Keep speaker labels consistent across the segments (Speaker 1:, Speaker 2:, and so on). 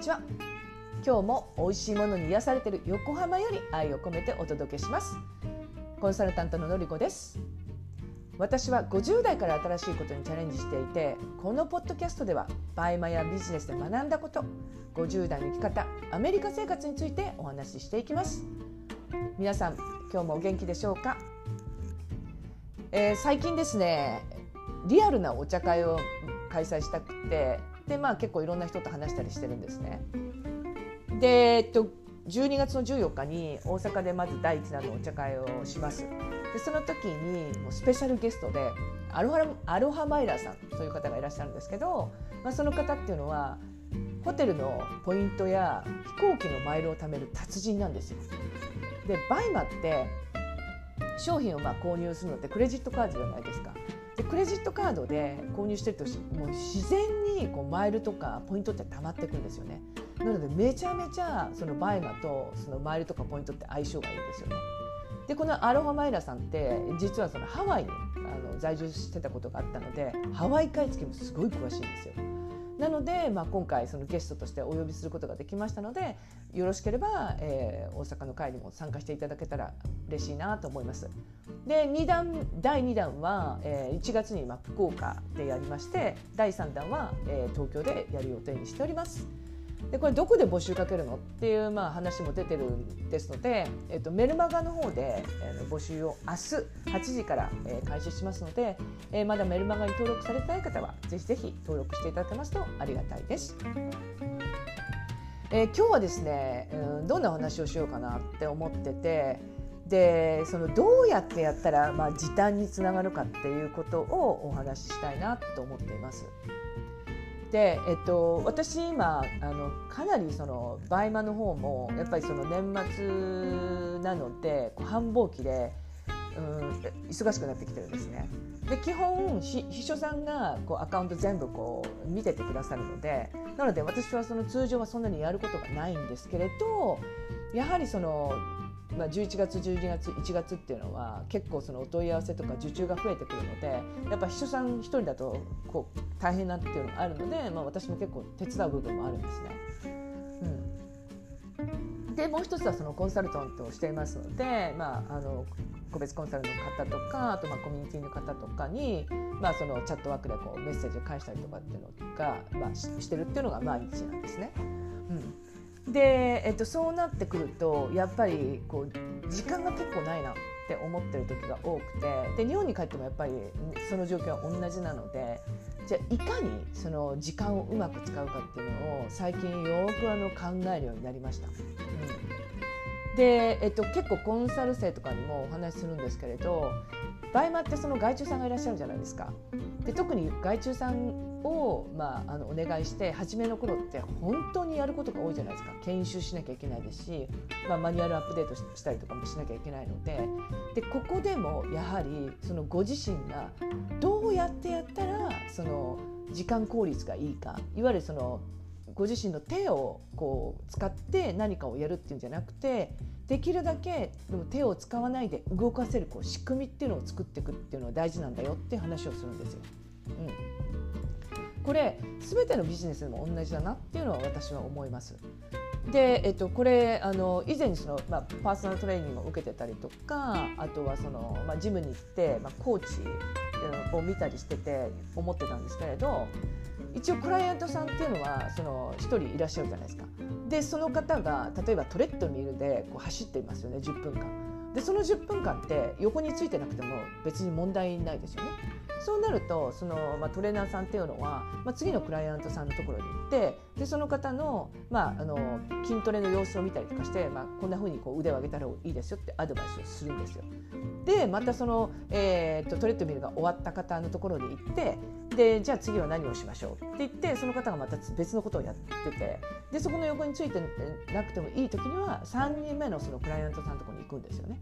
Speaker 1: にちは。今日も美味しいものに癒されている横浜より愛を込めてお届けします。コンサルタントののりこです。私は50代から新しいことにチャレンジしていてこのポッドキャストではバイマやビジネスで学んだこと50代の生き方アメリカ生活についてお話ししていきます。皆さん今日もお元気でしょうか、えー、最近ですねリアルなお茶会を開催したくてでまあ結構いろんな人と話したりしてるんですね。で、えっと、12月の14日に大阪でまず第一弾のお茶会をします。でその時にもうスペシャルゲストでアロハアロハマイラーさんという方がいらっしゃるんですけど、まあ、その方っていうのはホテルのポイントや飛行機のマイルを貯める達人なんですよ。でバイマって商品をまあ購入するのってクレジットカードじゃないですか。でクレジットカードで購入してるともう自然にこうマイルとかポイントって溜まっていくんですよね。なのでめちゃめちゃそのバイマとそのマイルとかポイントって相性がいいんですよね。でこのアロハマイラさんって実はそのハワイにあの在住してたことがあったのでハワイ買い付けもすごい詳しいんですよ。なので、まあ、今回そのゲストとしてお呼びすることができましたのでよろしければ、えー、大阪の会にも参加していただけたら嬉しいなと思います。で2弾第2弾は、えー、1月に、ま、福岡でやりまして第3弾は、えー、東京でやる予定にしております。でこれどこで募集かけるの？っていう、まあ、話も出てるんですので、えっと、メルマガの方で、え、募集を明日8時から、え、開始しますので、え、まだメルマガに登録されてない方はぜひぜひ登録していただけますとありがたいです。えー、今日はですね、うん、どんなお話をしようかなって思っててでそのどうやってやったら、まあ、時短につながるかっていうことをお話ししたいなと思っています。で、えっと、私今あのかなりそのバイマの方もやっぱりその年末なのでこう繁忙期で、うん、忙しくなってきてるんですね。で基本秘書さんがこうアカウント全部こう見ててくださるのでなので私はその通常はそんなにやることがないんですけれどやはりそのまあ、11月12月1月っていうのは結構そのお問い合わせとか受注が増えてくるのでやっぱ秘書さん一人だとこう大変なっていうのがあるので、まあ、私も結構手伝う部分もあるんですね。うん、でもう一つはそのコンサルタントをしていますので、まあ、あの個別コンサルの方とかあとまあコミュニティの方とかに、まあ、そのチャットワークでこうメッセージを返したりとかっていうのが、まあ、してるっていうのが毎日なんですね。うんで、えっと、そうなってくるとやっぱりこう時間が結構ないなって思ってる時が多くてで日本に帰ってもやっぱりその状況は同じなのでじゃあいかにその時間をうまく使うかっていうのを最近よくあの考えるようになりました。うん、で、えっと、結構コンサル生とかにもお話しするんですけれどバイマってその外注さんがいらっしゃるじゃないですか。で特に外注さんを、まあ、あのお願いして初めの頃って本当にやることが多いじゃないですか。研修しなきゃいけないですし、まあ、マニュアルアップデートしたりとかもしなきゃいけないので。でここでもやはりそのご自身がどうやってやったらその時間効率がいいか。いわゆるそのご自身の手をこう使って何かをやるっていうんじゃなくてできるだけでも手を使わないで動かせるこう仕組みっていうのを作っていくっていうのは大事なんだよって話をするんですよ。うん、これ全てのビジネスでも同じだなっていうのは私は思います。で、えっと、これあの以前にその、まあ、パーソナルトレーニングを受けてたりとかあとはその、まあ、ジムに行って、まあ、コーチを見たりしてて思ってたんですけれど一応クライアントさんっていうのはその1人いらっしゃるじゃないですか。でその方が例えばトレッドミルでこう走っていますよね10分間。でその10分間って横についてなくても別に問題ないですよね。そうなるとその、まあ、トレーナーさんっていうのは、まあ、次のクライアントさんのところに行ってでその方の,、まあ、あの筋トレの様子を見たりとかして、まあ、こんなふうにこう腕を上げたらいいですよってアドバイスをするんですよ。でまたその、えーと、トレッドミルが終わった方のところに行ってでじゃあ次は何をしましょうって言ってその方がまた別のことをやっててでそこの横についてなくてもいい時には3人目のそのクライアントさんのところに行くんですよね。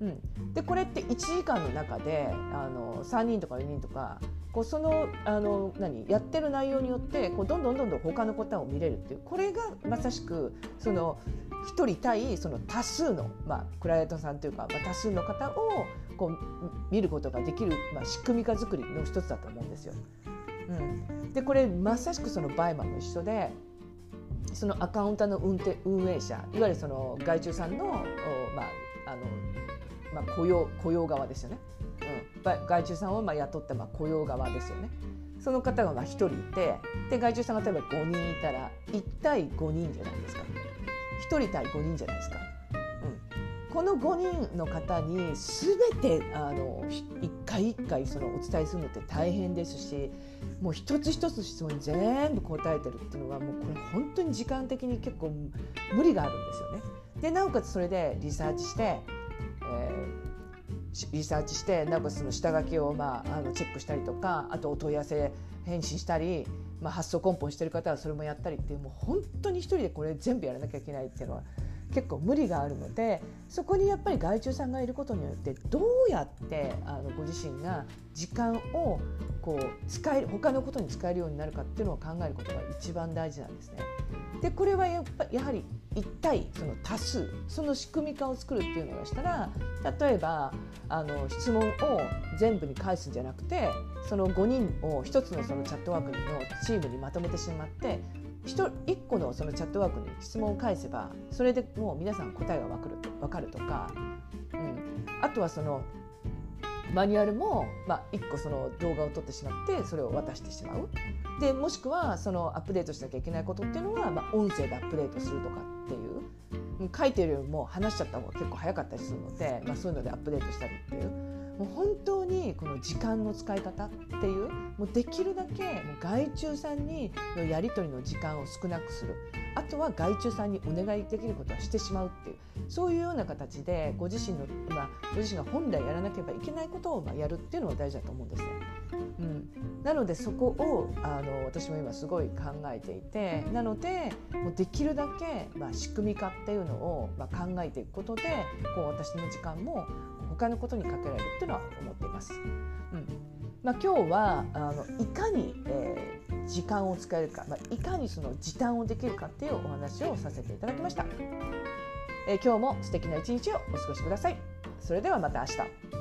Speaker 1: うん、でこれって1時間の中であの3人とか4人とかこうそのあの何やってる内容によってこうどんどんどんどん他の方を見れるっていうこれがまさしくその1人対その多数の、まあ、クライアントさんというか、まあ、多数の方をこう見ることができる、まあ、仕組み化作りの一つだと思うんですよ。うん、でこれまさしくそのバイマンも一緒でそのアカウントの運転運営者いわゆるその外注さんのまあまあ、雇用雇用側ですよね、うん、外注さんをまあ雇ったまあ雇用側ですよね。その方がまあ1人いてで外注さんが例えば5人いたら1対5人じゃないですか。1人対5人じゃないですか。うん、この5人の方に全てあの一回一回そのお伝えするのって大変ですしもう一つ一つ質問に全部答えてるっていうのはもうこれ本当に時間的に結構無理があるんですよね。でなおかつそれでリサーチして、えー、リサーチしてなおかその下書きを、まあ、あのチェックしたりとかあとお問い合わせ返信したりまあ、発想根本してる方はそれもやったりっていうもう本当に一人でこれ全部やらなきゃいけないっていうのは結構無理があるのでそこにやっぱり外注さんがいることによってどうやってあのご自身が時間をこう使える他のことに使えるようになるかっていうのを考えることが一番大事なんですね。でこれはやっぱやはり1対その多数その仕組み化を作るっていうのがしたら例えばあの質問を全部に返すんじゃなくてその5人を1つのそのチャットワークのチームにまとめてしまって 1, 1個のそのチャットワークに質問を返せばそれでもう皆さん答えが分かる分かるとか、うん、あとはそのマニュアルも、まあ、1個その動画を撮ってしまってそれを渡してしまう。でもしくはそのアップデートしなきゃいけないことっていうのは、まあ、音声でアップデートするとかっていう。書いてるよりも話しちゃった方が結構早かったりするので、まあ、そういうのでアップデートしたりっていう。もう本当にこの時間の使い方っていうもうできるだけもう外注さんにのやり取りの時間を少なくするあとは外注さんにお願いできることはしてしまうっていうそういうような形でご自身の、まあ、ご自身が本来やらなければいけないことをまあやるっていうのは大事だと思うんですね。うん、なのでそこをあの私も今すごい考えていてなのでもうできるだけ、まあ、仕組み化っていうのを、まあ、考えていくことでこう私の時間も他のことにかけられるっていうのは思っています。うんまあ、今日はあのいかに、えー、時間を使えるか、まあ、いかにその時短をできるかっていうお話をさせていただきました。えー、今日も素敵な一日をお過ごしください。それではまた明日。